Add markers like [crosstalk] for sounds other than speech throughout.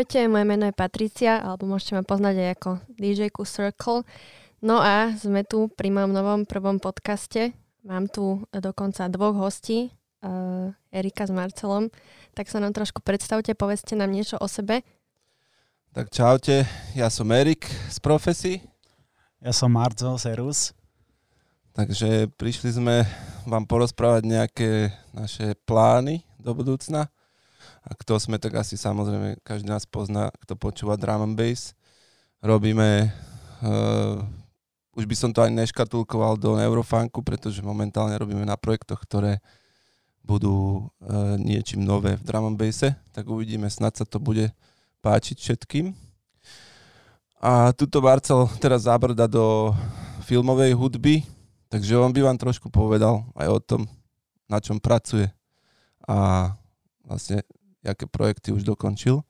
Ahojte, moje meno je Patricia, alebo môžete ma poznať aj ako DJ Circle. No a sme tu pri mojom novom prvom podcaste. Mám tu dokonca dvoch hostí, uh, Erika s Marcelom. Tak sa nám trošku predstavte, povedzte nám niečo o sebe. Tak čaute, ja som Erik z Profesí. Ja som Marcel Serus. Takže prišli sme vám porozprávať nejaké naše plány do budúcna. A kto sme, tak asi samozrejme každý nás pozná, kto počúva drum and bass. Robíme, uh, už by som to aj neškatulkoval do neurofunku, pretože momentálne robíme na projektoch, ktoré budú uh, niečím nové v drum and basse, tak uvidíme, snad sa to bude páčiť všetkým. A tuto Marcel teraz zabrda do filmovej hudby, takže on by vám trošku povedal aj o tom, na čom pracuje a vlastne aké projekty už dokončil?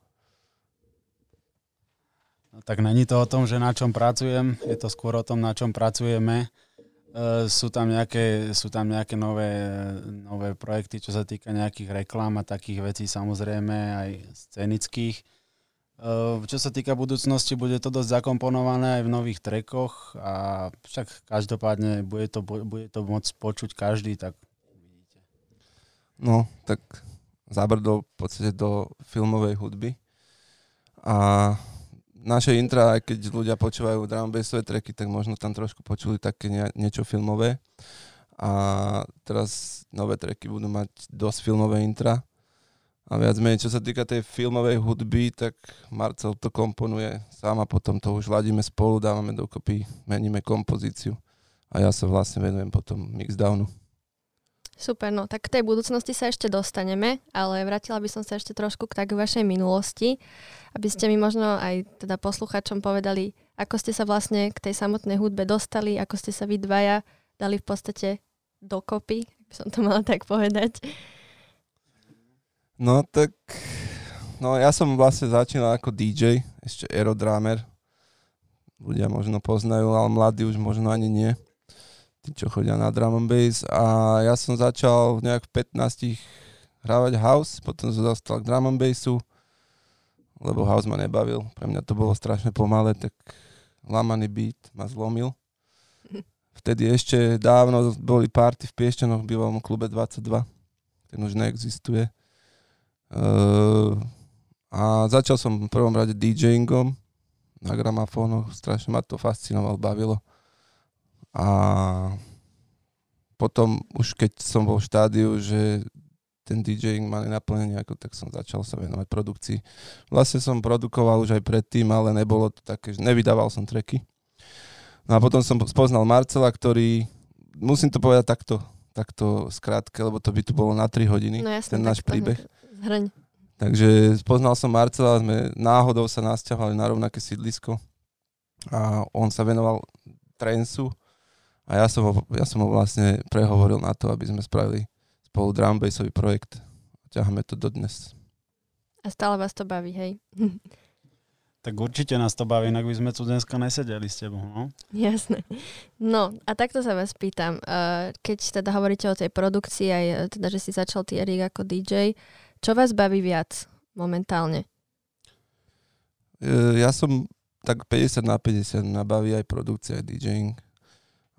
No, tak není to o tom, že na čom pracujem, je to skôr o tom, na čom pracujeme. E, sú tam nejaké, sú tam nejaké nové, nové projekty, čo sa týka nejakých reklám a takých vecí, samozrejme aj scenických. E, čo sa týka budúcnosti, bude to dosť zakomponované aj v nových trekoch a však každopádne bude to, bude to môcť počuť každý, tak vidíte. No, tak zabrdol v podstate do filmovej hudby. A naše intra, aj keď ľudia počúvajú drum bassové tracky, tak možno tam trošku počuli také nie, niečo filmové. A teraz nové tracky budú mať dosť filmové intra. A viac menej, čo sa týka tej filmovej hudby, tak Marcel to komponuje sám a potom to už ladíme spolu, dávame dokopy, meníme kompozíciu. A ja sa vlastne venujem potom mixdownu. Super, no tak k tej budúcnosti sa ešte dostaneme, ale vrátila by som sa ešte trošku k tak vašej minulosti, aby ste mi možno aj teda posluchačom povedali, ako ste sa vlastne k tej samotnej hudbe dostali, ako ste sa vy dvaja dali v podstate dokopy, by som to mala tak povedať. No tak, no ja som vlastne začínal ako DJ, ešte aerodramer. Ľudia možno poznajú, ale mladí už možno ani nie tí, čo chodia na drum and bass a ja som začal nejak v 15 hrávať house, potom som dostal k drum and bassu, lebo house ma nebavil, pre mňa to bolo strašne pomalé, tak lamaný beat ma zlomil. [laughs] Vtedy ešte dávno boli party v Piešťanoch v bývalom klube 22, ten už neexistuje. Uh, a začal som v prvom rade DJingom na gramafónoch, strašne ma to fascinovalo, bavilo. A potom už keď som bol v štádiu, že ten DJing mali naplnenie, ako, tak som začal sa venovať produkcii. Vlastne som produkoval už aj predtým, ale nebolo to také, že nevydával som treky. No a potom som spoznal Marcela, ktorý, musím to povedať takto, takto skrátke, lebo to by tu bolo na 3 hodiny, no jasne, ten náš príbeh. Zhrň. Takže spoznal som Marcela, sme náhodou sa nasťahovali na rovnaké sídlisko a on sa venoval trensu a ja som, ho, ja som ho vlastne prehovoril na to, aby sme spravili spolu drum bassový projekt. Ťaháme to dodnes. A stále vás to baví, hej? [laughs] Tak určite nás to baví, inak by sme tu dneska nesedeli s tebou, no? Jasné. No a takto sa vás pýtam. Keď teda hovoríte o tej produkcii, aj teda, že si začal ty Erik ako DJ, čo vás baví viac momentálne? E, ja som tak 50 na 50, nabaví aj produkcia, aj DJing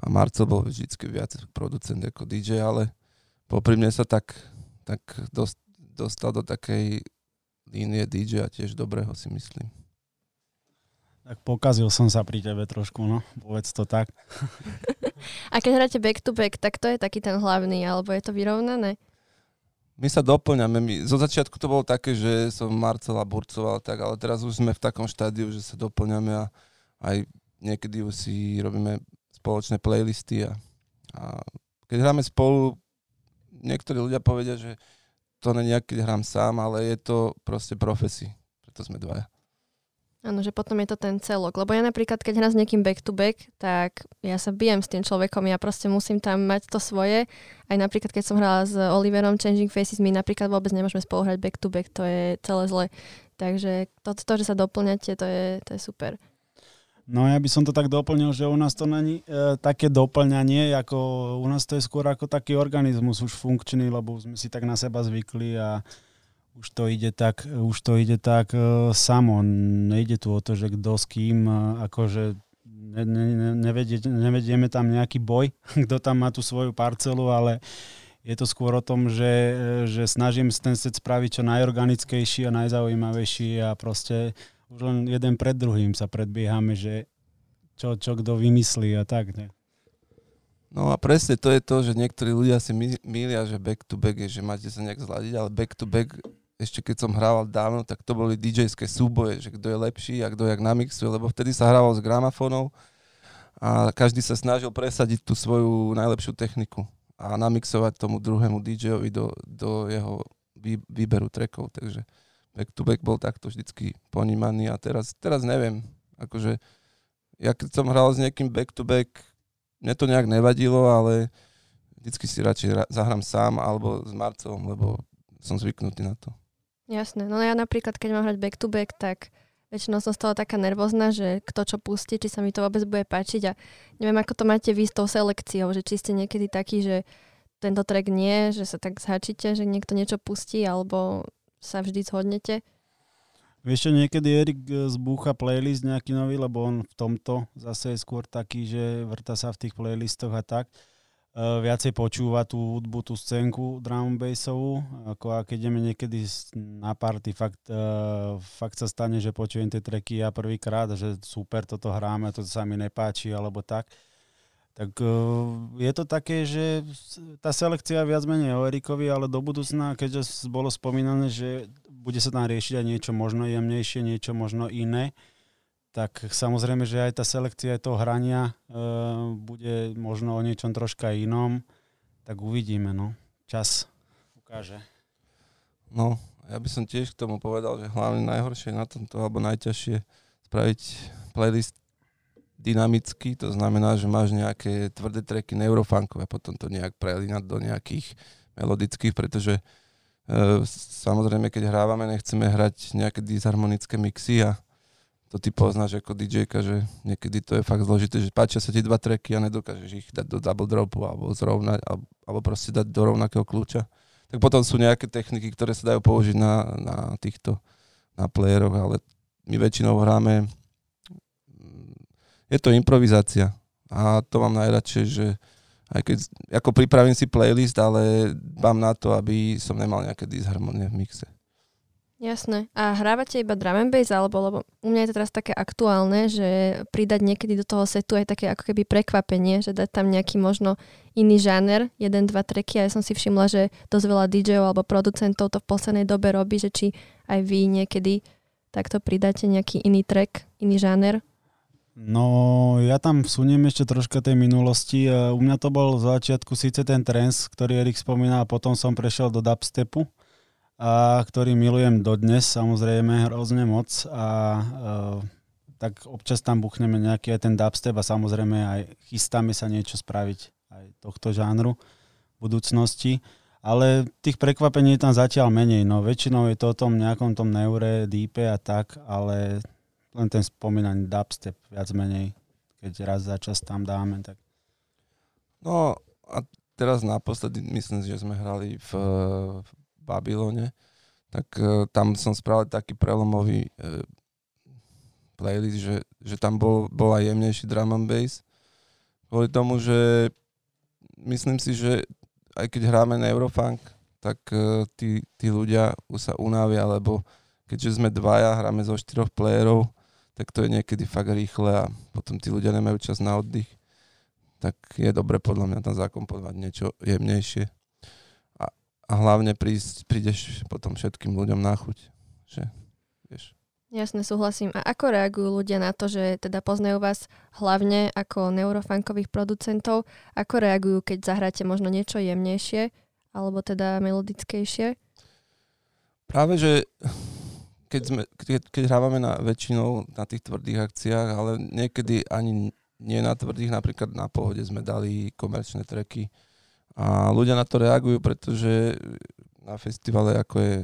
a Marcel bol vždy viac producent ako DJ, ale popri mne sa tak, tak dost, dostal do takej línie DJ a tiež dobrého si myslím. Tak pokazil som sa pri tebe trošku, no, povedz to tak. [laughs] a keď hráte back to back, tak to je taký ten hlavný, alebo je to vyrovnané? My sa doplňame. My, zo začiatku to bolo také, že som Marcela burcoval, tak, ale teraz už sme v takom štádiu, že sa doplňame a aj niekedy už si robíme spoločné playlisty a, a keď hráme spolu, niektorí ľudia povedia, že to je, keď hrám sám, ale je to proste profesí. Preto sme dvaja. Áno, že potom je to ten celok. Lebo ja napríklad, keď hrám s niekým back to back, tak ja sa bijem s tým človekom, ja proste musím tam mať to svoje. Aj napríklad, keď som hrala s Oliverom Changing Faces, my napríklad vôbec nemôžeme spolu hrať back to back, to je celé zle. Takže to, to že sa doplňate, to je, to je super. No ja by som to tak doplnil, že u nás to není e, také doplňanie, ako u nás to je skôr ako taký organizmus už funkčný, lebo sme si tak na seba zvykli a už to ide tak, už to ide tak uh, samo. Nejde tu o to, že kto s kým, uh, akože ne, ne, nevedie, nevedieme tam nejaký boj, [laughs] kto tam má tú svoju parcelu, ale je to skôr o tom, že, že snažím ten set spraviť čo najorganickejší a najzaujímavejší a proste už len jeden pred druhým sa predbiehame, že čo, čo kto vymyslí a tak. Ne? No a presne to je to, že niektorí ľudia si mýlia, že back to back je, že máte sa nejak zladiť, ale back to back ešte keď som hrával dávno, tak to boli DJ-ské súboje, že kto je lepší a kto jak namixuje, lebo vtedy sa hrával s gramafónou a každý sa snažil presadiť tú svoju najlepšiu techniku a namixovať tomu druhému DJ-ovi do, do jeho výberu trackov, takže back to back bol takto vždycky ponímaný a teraz, teraz neviem, akože ja keď som hral s niekým back to back, mne to nejak nevadilo, ale vždycky si radšej zahrám sám alebo s Marcom, lebo som zvyknutý na to. Jasné, no ja napríklad, keď mám hrať back to back, tak väčšinou som stala taká nervózna, že kto čo pustí, či sa mi to vôbec bude páčiť a neviem, ako to máte vy s tou selekciou, že či ste niekedy taký, že tento track nie, že sa tak zhačíte, že niekto niečo pustí, alebo sa vždy zhodnete? Vieš čo, niekedy Erik e, zbúcha playlist nejaký nový, lebo on v tomto zase je skôr taký, že vrta sa v tých playlistoch a tak. Uh, viacej počúva tú hudbu, tú scénku drum bassovú, ako a keď ideme niekedy na party, fakt, uh, fakt sa stane, že počujem tie treky ja prvýkrát, že super, toto hráme, to sa mi nepáči, alebo tak. Tak uh, je to také, že tá selekcia viac menej o Erikovi, ale do budúcna, keďže bolo spomínané, že bude sa tam riešiť aj niečo možno jemnejšie, niečo možno iné, tak samozrejme, že aj tá selekcia aj toho hrania e, bude možno o niečom troška inom, tak uvidíme, no. Čas ukáže. No, ja by som tiež k tomu povedal, že hlavne najhoršie na tomto, alebo najťažšie spraviť playlist dynamicky, to znamená, že máš nejaké tvrdé treky neurofunkové, potom to nejak prelínať do nejakých melodických, pretože e, samozrejme, keď hrávame, nechceme hrať nejaké disharmonické mixy a to ty poznáš ako dj že niekedy to je fakt zložité, že páčia sa ti dva tracky a nedokážeš ich dať do double dropu alebo zrovnať, alebo, alebo proste dať do rovnakého kľúča. Tak potom sú nejaké techniky, ktoré sa dajú použiť na, na týchto, na playeroch, ale my väčšinou hráme, je to improvizácia a to mám najradšej, že aj keď, ako pripravím si playlist, ale mám na to, aby som nemal nejaké disharmonie v mixe. Jasné. A hrávate iba drum and bass, alebo lebo u mňa je to teraz také aktuálne, že pridať niekedy do toho setu aj také ako keby prekvapenie, že dať tam nejaký možno iný žáner, jeden, dva treky a ja som si všimla, že dosť veľa DJov alebo producentov to v poslednej dobe robí, že či aj vy niekedy takto pridáte nejaký iný track, iný žáner. No, ja tam vsuniem ešte troška tej minulosti. U mňa to bol v začiatku síce ten trends, ktorý Erik spomínal, potom som prešiel do dubstepu a ktorý milujem dodnes, samozrejme hrozne moc a uh, tak občas tam buchneme nejaký aj ten dubstep a samozrejme aj chystáme sa niečo spraviť aj tohto žánru v budúcnosti. Ale tých prekvapení je tam zatiaľ menej. No väčšinou je to o tom nejakom tom neure, deepe a tak, ale len ten spomínaný dubstep viac menej, keď raz za čas tam dáme. Tak. No a teraz naposledy myslím, že sme hrali v, v Babylone, tak uh, tam som spravil taký prelomový uh, playlist, že, že tam bol, bol jemnejší drum and bass. Kvôli tomu, že myslím si, že aj keď hráme na Eurofunk, tak tí, tí ľudia sa unavia, lebo keďže sme dvaja, hráme zo štyroch playerov, tak to je niekedy fakt rýchle a potom tí ľudia nemajú čas na oddych. Tak je dobre podľa mňa tam zakomponovať niečo jemnejšie a hlavne prísť, prídeš potom všetkým ľuďom na chuť. Že, vieš. Jasne, súhlasím. A ako reagujú ľudia na to, že teda poznajú vás hlavne ako neurofunkových producentov? Ako reagujú, keď zahráte možno niečo jemnejšie alebo teda melodickejšie? Práve, že keď, sme, keď, keď hrávame na väčšinou na tých tvrdých akciách, ale niekedy ani nie na tvrdých, napríklad na pohode sme dali komerčné treky, a ľudia na to reagujú, pretože na festivale, ako je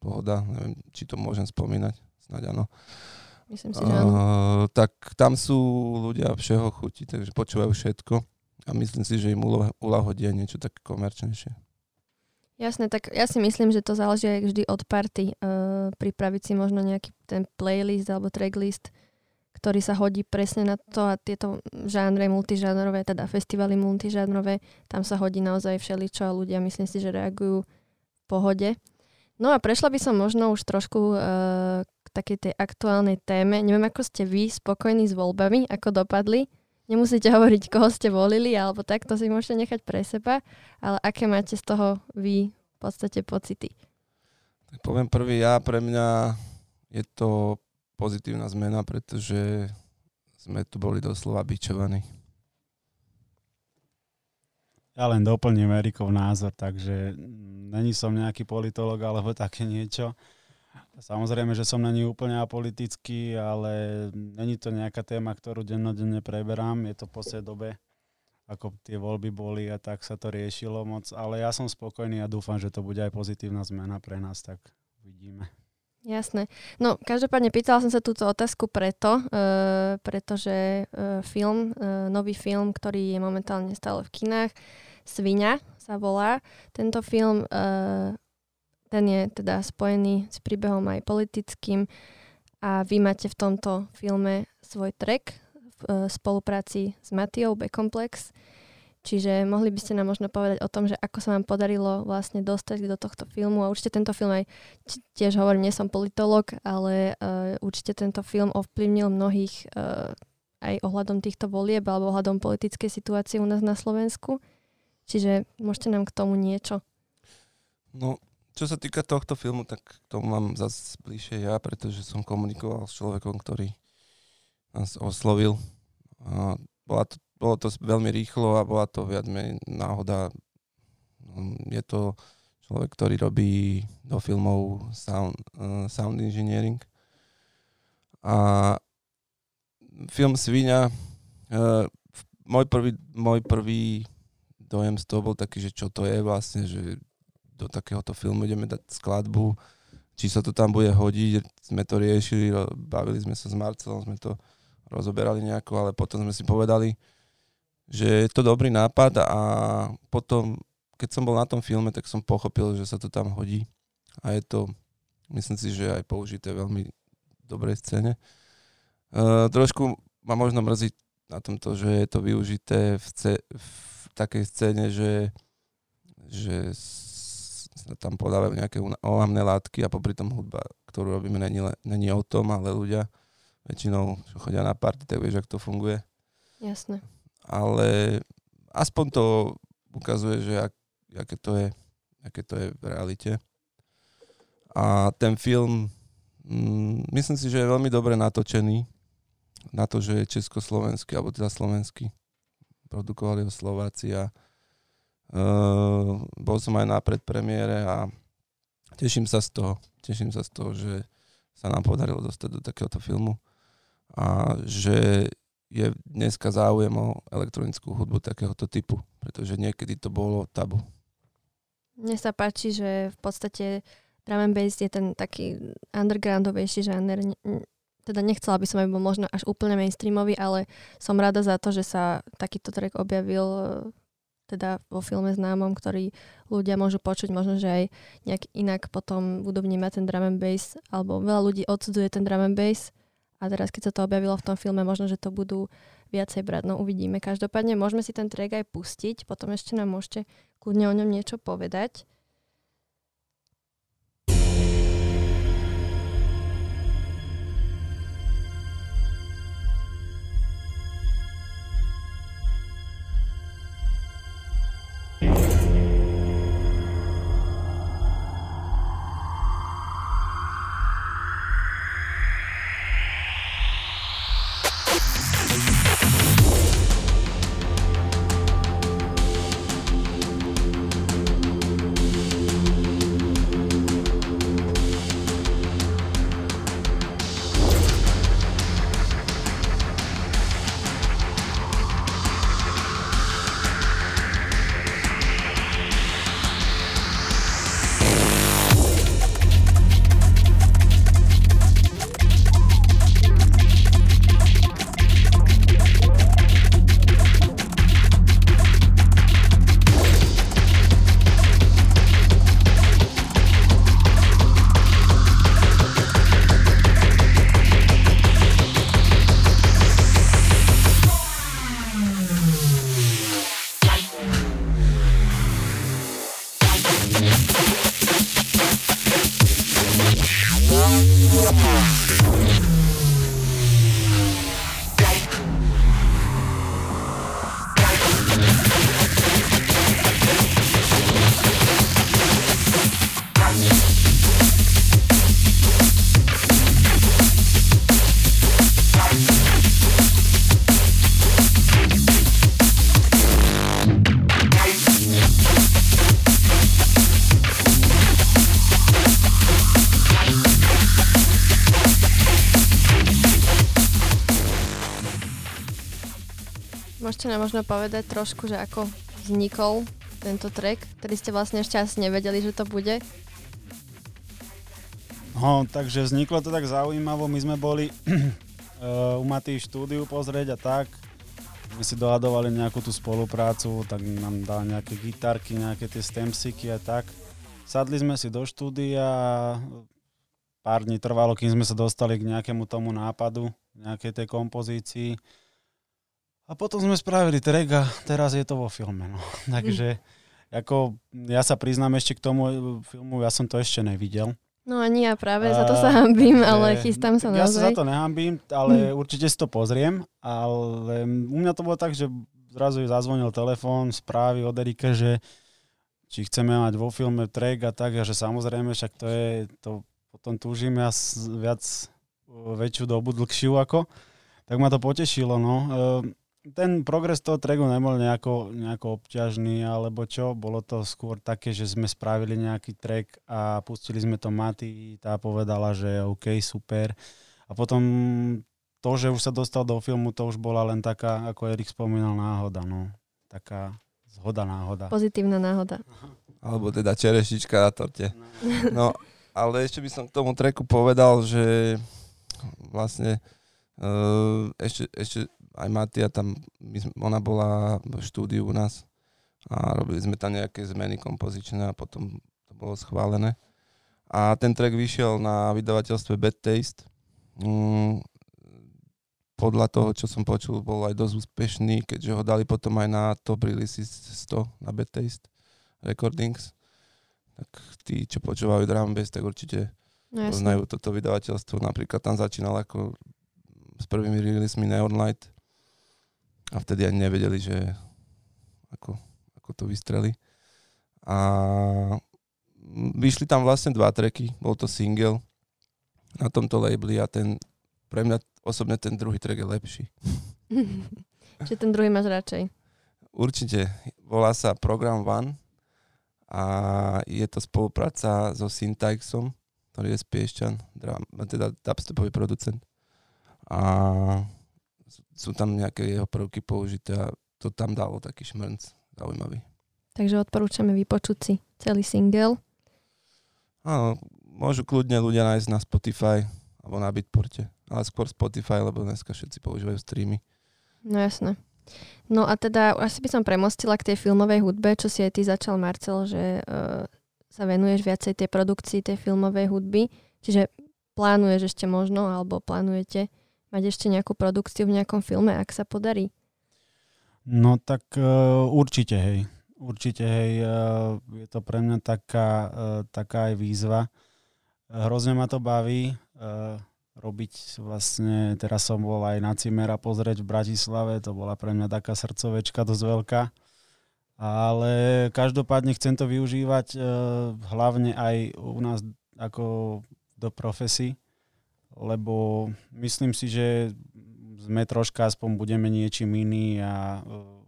pohoda, neviem, či to môžem spomínať, snáď áno. Myslím si, že áno. Uh, tak tam sú ľudia všeho chuti, takže počúvajú všetko a myslím si, že im uľahodí aj niečo také komerčnejšie. Jasné, tak ja si myslím, že to záleží aj vždy od party. Uh, pripraviť si možno nejaký ten playlist alebo tracklist, ktorý sa hodí presne na to a tieto žánre multižánrové, teda festivaly multižánrové, tam sa hodí naozaj všeličo a ľudia myslím si, že reagujú v pohode. No a prešla by som možno už trošku uh, k takej tej aktuálnej téme. Neviem, ako ste vy spokojní s voľbami, ako dopadli. Nemusíte hovoriť, koho ste volili, alebo tak, to si môžete nechať pre seba, ale aké máte z toho vy v podstate pocity? Tak poviem prvý ja, pre mňa je to pozitívna zmena, pretože sme tu boli doslova bičovaní. Ja len doplním Erikov názor, takže není som nejaký politolog alebo také niečo. Samozrejme, že som není úplne apolitický, ale není to nejaká téma, ktorú dennodenne preberám. Je to po dobe, ako tie voľby boli a tak sa to riešilo moc. Ale ja som spokojný a dúfam, že to bude aj pozitívna zmena pre nás, tak uvidíme. Jasné. No, každopádne pýtala som sa túto otázku preto, e, pretože e, film, e, nový film, ktorý je momentálne stále v kinách, Sviňa sa volá. Tento film e, ten je teda spojený s príbehom aj politickým a vy máte v tomto filme svoj track v e, spolupráci s Matiou B-Complex. Čiže mohli by ste nám možno povedať o tom, že ako sa vám podarilo vlastne dostať do tohto filmu a určite tento film aj tiež hovorím, nie som politolog, ale uh, určite tento film ovplyvnil mnohých uh, aj ohľadom týchto volieb alebo ohľadom politickej situácie u nás na Slovensku. Čiže môžete nám k tomu niečo? No, čo sa týka tohto filmu, tak to mám zase bližšie ja, pretože som komunikoval s človekom, ktorý nás oslovil. A bola to, bolo to veľmi rýchlo a bola to viac menej náhoda. Je to človek, ktorý robí do filmov sound, uh, sound engineering. A film Svinia, uh, môj, prvý, môj prvý dojem z toho bol taký, že čo to je vlastne, že do takéhoto filmu ideme dať skladbu, či sa to tam bude hodiť, sme to riešili, bavili sme sa s Marcelom, sme to rozoberali nejako, ale potom sme si povedali, že je to dobrý nápad a potom, keď som bol na tom filme, tak som pochopil, že sa to tam hodí a je to, myslím si, že aj použité veľmi dobrej scéne. Uh, trošku ma možno mrzí na tomto, že je to využité v, ce- v takej scéne, že, že tam podávajú nejaké ohamné látky a popri tom hudba, ktorú robíme, není, není o tom, ale ľudia väčšinou, čo chodia na party, tak vieš, ako to funguje. Jasné. Ale aspoň to ukazuje, že ak, aké, to je, aké to je v realite. A ten film, mm, myslím si, že je veľmi dobre natočený na to, že je československý, alebo teda slovenský. Produkovali ho Slováci a Uh, bol som aj na predpremiére a teším sa z toho. Teším sa z toho, že sa nám podarilo dostať do takéhoto filmu a že je dneska záujem o elektronickú hudbu takéhoto typu, pretože niekedy to bolo tabu. Mne sa páči, že v podstate drum and bass je ten taký undergroundovejší žáner. Teda nechcela by som, aby bol možno až úplne mainstreamový, ale som rada za to, že sa takýto track objavil teda vo filme známom, ktorý ľudia môžu počuť, možno, že aj nejak inak potom budú vnímať ten drum and bass, alebo veľa ľudí odsudzuje ten drum and bass a teraz keď sa to objavilo v tom filme, možno, že to budú viacej brať, no uvidíme. Každopádne môžeme si ten track aj pustiť, potom ešte nám môžete kľudne o ňom niečo povedať. Ešte nám možno povedať trošku, že ako vznikol tento track, ktorý ste vlastne ešte asi nevedeli, že to bude? No, takže vzniklo to tak zaujímavo. My sme boli uh, [clears throat] u Matý štúdiu pozrieť a tak. My si dohadovali nejakú tú spoluprácu, tak nám dal nejaké gitarky, nejaké tie stemsiky a tak. Sadli sme si do štúdia a pár dní trvalo, kým sme sa dostali k nejakému tomu nápadu, nejakej tej kompozícii. A potom sme spravili track a teraz je to vo filme. No. [laughs] Takže ako, ja sa priznám ešte k tomu filmu, ja som to ešte nevidel. No ani ja práve, za to sa hambím, ale chystám sa ja naozaj. Ja sa za to nehambím, ale hm. určite si to pozriem. Ale u mňa to bolo tak, že zrazu zazvonil telefón, správy od Erika, že či chceme mať vo filme track a tak, a že samozrejme, však to je, to potom túžime a viac väčšiu dobu, dlhšiu ako. Tak ma to potešilo, no. Ehm, ten progres toho tracku nebol nejako, nejako obťažný alebo čo, bolo to skôr také, že sme spravili nejaký track a pustili sme to Maty, tá povedala, že OK, super. A potom to, že už sa dostal do filmu, to už bola len taká, ako Erik spomínal, náhoda, no. Taká zhoda náhoda. Pozitívna náhoda. Alebo teda čerešička na torte. No. ale ešte by som k tomu treku povedal, že vlastne uh, ešte, ešte aj Matia tam, my, ona bola v štúdiu u nás a robili sme tam nejaké zmeny kompozičné a potom to bolo schválené. A ten track vyšiel na vydavateľstve Bad Taste. Mm, podľa toho, čo som počul, bol aj dosť úspešný, keďže ho dali potom aj na top release 100 na Bad Taste Recordings. Tak tí, čo počúvajú drum bass, tak určite no, poznajú toto vydavateľstvo. Napríklad tam začínal ako s prvými releasemi Neon Light a vtedy ani nevedeli, že ako, ako to vystreli. A vyšli tam vlastne dva tracky, bol to single na tomto labeli a ten, pre mňa osobne ten druhý track je lepší. [laughs] Čiže ten druhý máš radšej? Určite. Volá sa Program One a je to spolupráca so Syntaxom, ktorý je z Piešťan, teda dubstepový producent. A sú tam nejaké jeho prvky použité a to tam dalo taký šmrnc zaujímavý. Takže odporúčame vypočuť si celý single. Áno, môžu kľudne ľudia nájsť na Spotify alebo na Bitporte, ale skôr Spotify, lebo dneska všetci používajú streamy. No jasné. No a teda asi by som premostila k tej filmovej hudbe, čo si aj ty začal, Marcel, že uh, sa venuješ viacej tej produkcii tej filmovej hudby. Čiže plánuješ ešte možno, alebo plánujete mať ešte nejakú produkciu v nejakom filme, ak sa podarí? No tak uh, určite, hej. Určite, hej, uh, je to pre mňa taká, uh, taká aj výzva. Hrozne ma to baví robiť vlastne, teraz som bol aj na Cimera pozrieť v Bratislave, to bola pre mňa taká srdcovečka dosť veľká. Ale každopádne chcem to využívať hlavne aj u nás ako do profesí lebo myslím si, že sme troška aspoň budeme niečím iný a e,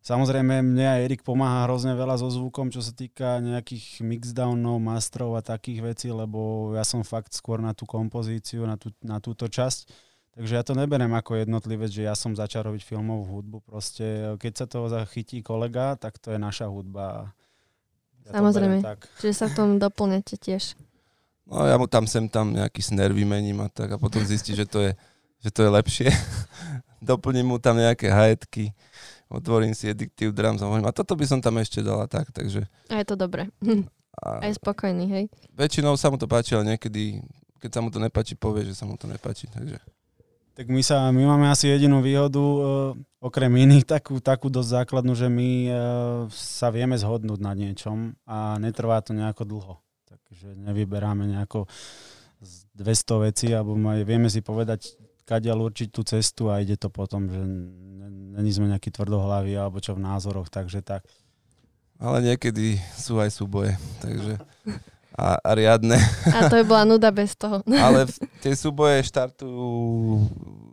Samozrejme, mne aj Erik pomáha hrozne veľa so zvukom, čo sa týka nejakých mixdownov, mastrov a takých vecí, lebo ja som fakt skôr na tú kompozíciu, na, tú, na túto časť. Takže ja to neberiem ako jednotlivec, že ja som začal robiť filmovú hudbu. Proste, keď sa to zachytí kolega, tak to je naša hudba. Ja Samozrejme, čiže sa v tom doplňate tiež. No ja mu tam sem tam nejaký sner vymením a tak a potom zistí, že to je, že to je lepšie. [laughs] Doplním mu tam nejaké hajetky, otvorím si Addictive Drums a hovorím, a toto by som tam ešte dala tak, takže... A je to dobré. A je spokojný, hej? Väčšinou sa mu to páči, ale niekedy, keď sa mu to nepáči, povie, že sa mu to nepáči, takže... Tak my, sa, my máme asi jedinú výhodu, uh, okrem iných, takú, takú dosť základnú, že my uh, sa vieme zhodnúť na niečom a netrvá to nejako dlho že nevyberáme nejako 200 vecí, alebo maj, vieme si povedať, kadiaľ určiť tú cestu a ide to potom, že není sme nejaký tvrdohlaví alebo čo v názoroch, takže tak. Ale niekedy sú aj súboje, takže a, a riadne. A to by bola nuda bez toho. [laughs] Ale tie súboje štartujú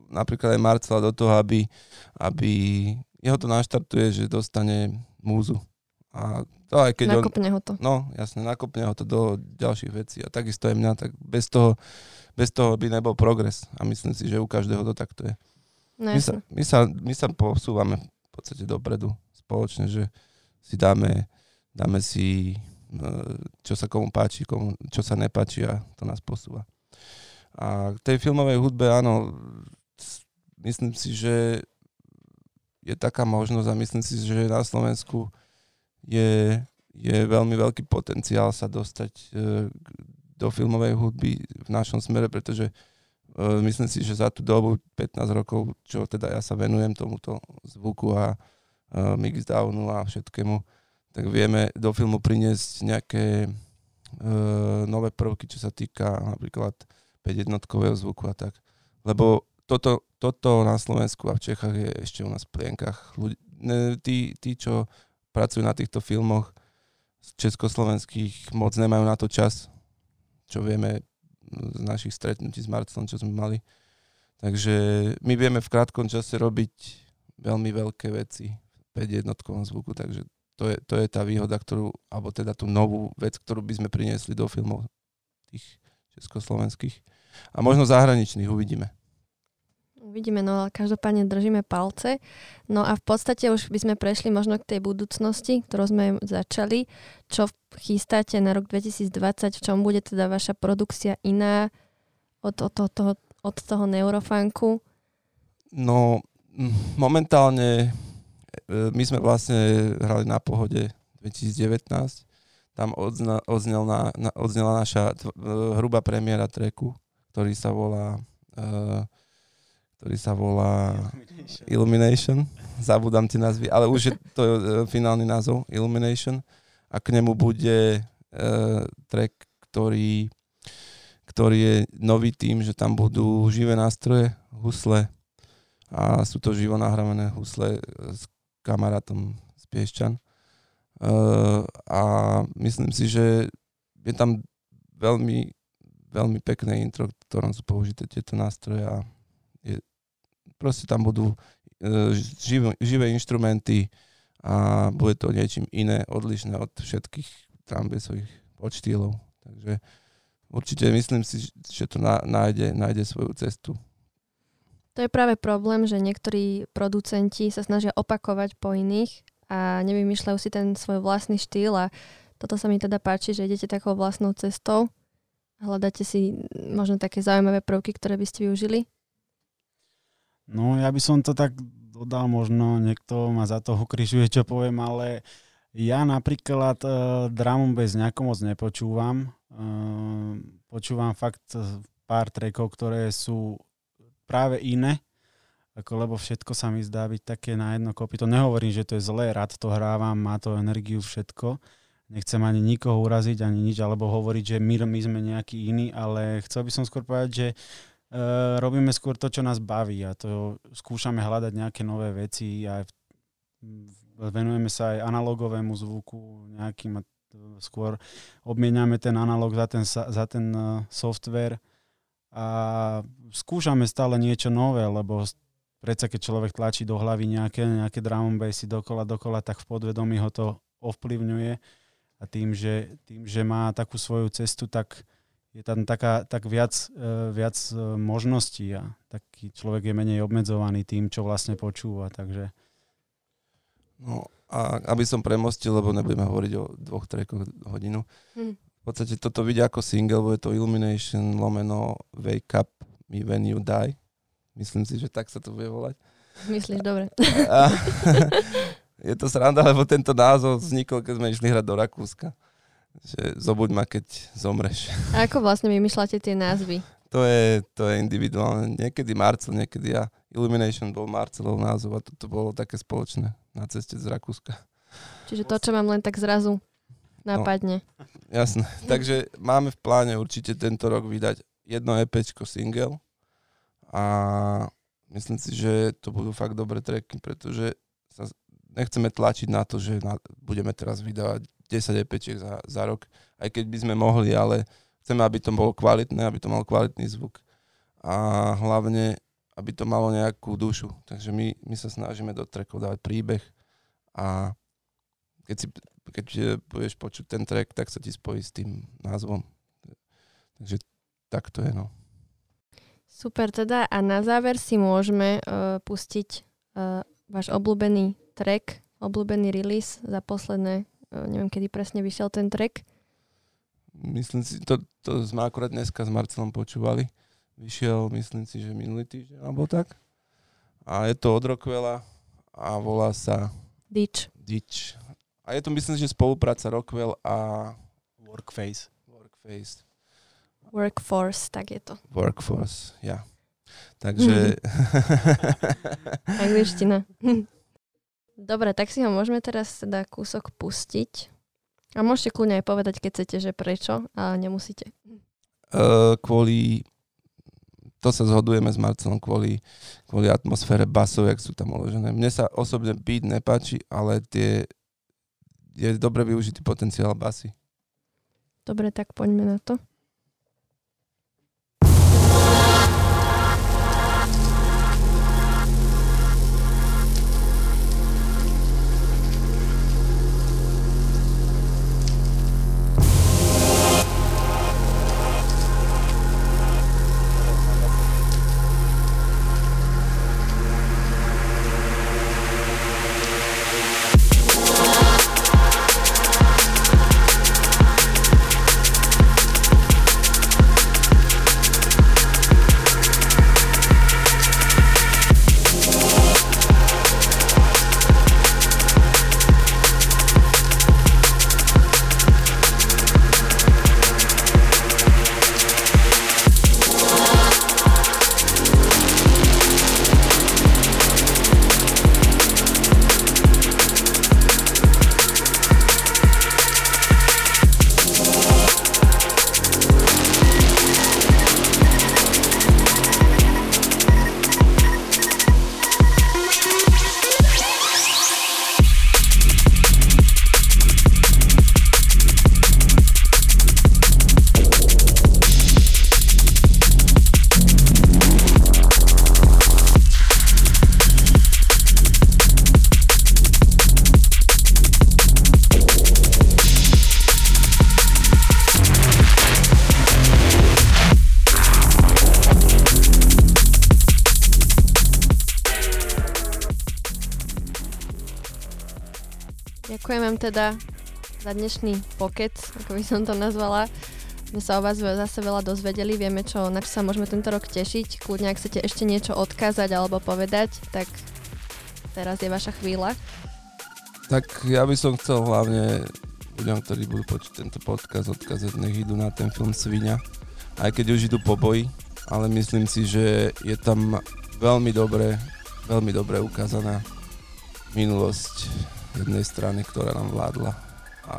napríklad aj Marcela do toho, aby, aby jeho to naštartuje, že dostane múzu. A to aj keď nakopne on, ho to. No, jasne, nakopne ho to do ďalších vecí. A takisto aj mňa, tak bez toho, bez toho by nebol progres. A myslím si, že u každého to takto je. No, my, sa, my, sa, my sa posúvame v podstate dopredu spoločne, že si dáme, dáme si, e, čo sa komu páči, komu, čo sa nepáči a to nás posúva. A k tej filmovej hudbe, áno, myslím si, že je taká možnosť a myslím si, že na Slovensku je, je veľmi veľký potenciál sa dostať e, do filmovej hudby v našom smere, pretože uh, myslím si, že za tú dobu 15 rokov, čo teda ja sa venujem tomuto zvuku a uh, mixdownu a všetkému, tak vieme do filmu priniesť nejaké nové prvky, čo sa týka napríklad 5 jednotkového zvuku a tak. Lebo toto, toto na Slovensku a v Čechách je ešte u nás v plienkach. Ľudí, tí, tí, čo pracujú na týchto filmoch z československých, moc nemajú na to čas čo vieme z našich stretnutí s Marcelom, čo sme mali. Takže my vieme v krátkom čase robiť veľmi veľké veci v 5 jednotkovom zvuku, takže to je, to je tá výhoda, ktorú, alebo teda tú novú vec, ktorú by sme priniesli do filmov tých československých. A možno zahraničných uvidíme. Uvidíme, no ale každopádne držíme palce. No a v podstate už by sme prešli možno k tej budúcnosti, ktorú sme začali. Čo chystáte na rok 2020? V čom bude teda vaša produkcia iná od, od, od, toho, od toho neurofunku? No, momentálne e, my sme vlastne hrali na pohode 2019. Tam odzna, odznel na, na, odznela naša tv, e, hrubá premiéra treku, ktorý sa volá uh, ktorý sa volá Illumination. Zabudám tie názvy, ale už je to uh, finálny názov Illumination a k nemu bude uh, track, ktorý, ktorý je nový tým, že tam budú živé nástroje, husle a sú to živo nahrávané husle s kamarátom z Piešťan. Uh, a myslím si, že je tam veľmi, veľmi pekné intro, v ktorom sú použité tieto nástroje a proste tam budú e, živé, živé inštrumenty a bude to niečím iné, odlišné od všetkých trambesových podštýlov. Takže určite myslím si, že to nájde, nájde svoju cestu. To je práve problém, že niektorí producenti sa snažia opakovať po iných a nevymýšľajú si ten svoj vlastný štýl a toto sa mi teda páči, že idete takou vlastnou cestou. Hľadáte si možno také zaujímavé prvky, ktoré by ste využili? No ja by som to tak dodal, možno niekto ma za toho križuje, čo poviem, ale ja napríklad uh, drum bass nejako moc nepočúvam. Uh, počúvam fakt pár trackov, ktoré sú práve iné, ako lebo všetko sa mi zdá byť také na jedno kopy. To nehovorím, že to je zlé, rád to hrávam, má to energiu, všetko. Nechcem ani nikoho uraziť, ani nič, alebo hovoriť, že my, my sme nejaký iný, ale chcel by som skôr povedať, že Uh, robíme skôr to, čo nás baví a to skúšame hľadať nejaké nové veci a venujeme sa aj analogovému zvuku nejakým skôr obmieniame ten analog za ten, za ten uh, software a skúšame stále niečo nové, lebo predsa keď človek tlačí do hlavy nejaké, nejaké drum bassy dokola, dokola, tak v podvedomí ho to ovplyvňuje a tým, že, tým, že má takú svoju cestu, tak je tam taká, tak viac, uh, viac uh, možností a taký človek je menej obmedzovaný tým, čo vlastne počúva, takže... No a aby som premostil, lebo nebudeme hovoriť o dvoch trekoch hodinu, hm. v podstate toto vidia ako single, bude to Illumination lomeno Wake Up Me When You Die. Myslím si, že tak sa to bude volať. Myslíš, dobre. A, [laughs] je to sranda, lebo tento názov vznikol, keď sme išli hrať do Rakúska že zobuď ma, keď zomreš. [laughs] A ako vlastne vymýšľate tie názvy? To je, to je individuálne. Niekedy Marcel, niekedy ja. Illumination bol Marcelov názov a toto bolo také spoločné na ceste z Rakúska. Čiže to, čo mám len tak zrazu napadne. No, jasné. [laughs] Takže máme v pláne určite tento rok vydať jedno EPčko single a myslím si, že to budú fakt dobré tracky, pretože sa nechceme tlačiť na to, že na, budeme teraz vydávať 10 EPčiek za, za rok, aj keď by sme mohli, ale chceme, aby to bolo kvalitné, aby to mal kvalitný zvuk a hlavne, aby to malo nejakú dušu. Takže my, my sa snažíme do trackov dávať príbeh a keď, si, keď budeš počuť ten track, tak sa ti spojí s tým názvom. Takže tak to je, no. Super teda a na záver si môžeme uh, pustiť uh, váš obľúbený track, obľúbený release za posledné, neviem kedy presne vyšiel ten track. Myslím si, to, to sme akurát dneska s Marcelom počúvali. Vyšiel, myslím si, že minulý týždeň, alebo tak. A je to od Rockwella a volá sa Ditch. Ditch. A je to, myslím, že spolupráca Rockwell a Workface. Workface. Workforce, tak je to. Workforce, ja. Takže... [laughs] Angličtina. [laughs] Dobre, tak si ho môžeme teraz teda kúsok pustiť. A môžete kľudne aj povedať, keď chcete, že prečo, a nemusíte. Uh, kvôli to sa zhodujeme s Marcelom kvôli, kvôli atmosfére basov, jak sú tam uložené. Mne sa osobne beat nepáči, ale tie, je dobre využitý potenciál basy. Dobre, tak poďme na to. Ďakujem vám teda za dnešný pokec, ako by som to nazvala. My sa o vás zase veľa dozvedeli, vieme, čo, na čo sa môžeme tento rok tešiť. Kľudne, ak chcete ešte niečo odkázať alebo povedať, tak teraz je vaša chvíľa. Tak ja by som chcel hlavne ľuďom, ktorí budú počuť tento podcast, odkázať, nech idú na ten film Svinia. Aj keď už idú po boji, ale myslím si, že je tam veľmi dobre, veľmi dobre ukázaná minulosť jednej strany, ktorá nám vládla a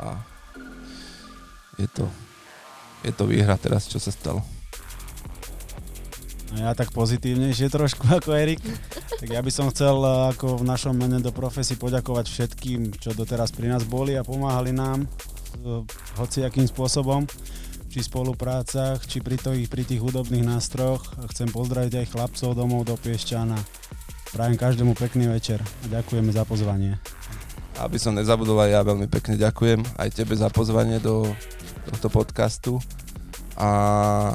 je to, je to výhra teraz, čo sa stalo. No ja tak pozitívnejšie trošku [laughs] ako Erik. Tak ja by som chcel eh, ako v našom mene do profesí poďakovať všetkým, čo doteraz pri nás boli a pomáhali nám eh, hociakým spôsobom či spoluprácach, či pri, to, pri tých hudobných nástrojoch. Chcem pozdraviť aj chlapcov domov do Piešťana. Prajem každému pekný večer a ďakujeme za pozvanie. Aby som nezabudol aj ja veľmi pekne ďakujem aj tebe za pozvanie do tohto podcastu a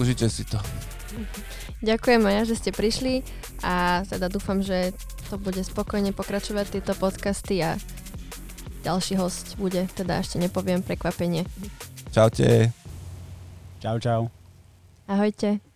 užite si to. Ďakujem aj ja, že ste prišli a teda dúfam, že to bude spokojne pokračovať tieto podcasty a ďalší host bude, teda ešte nepoviem prekvapenie. Čaute. Čau, čau. Ahojte.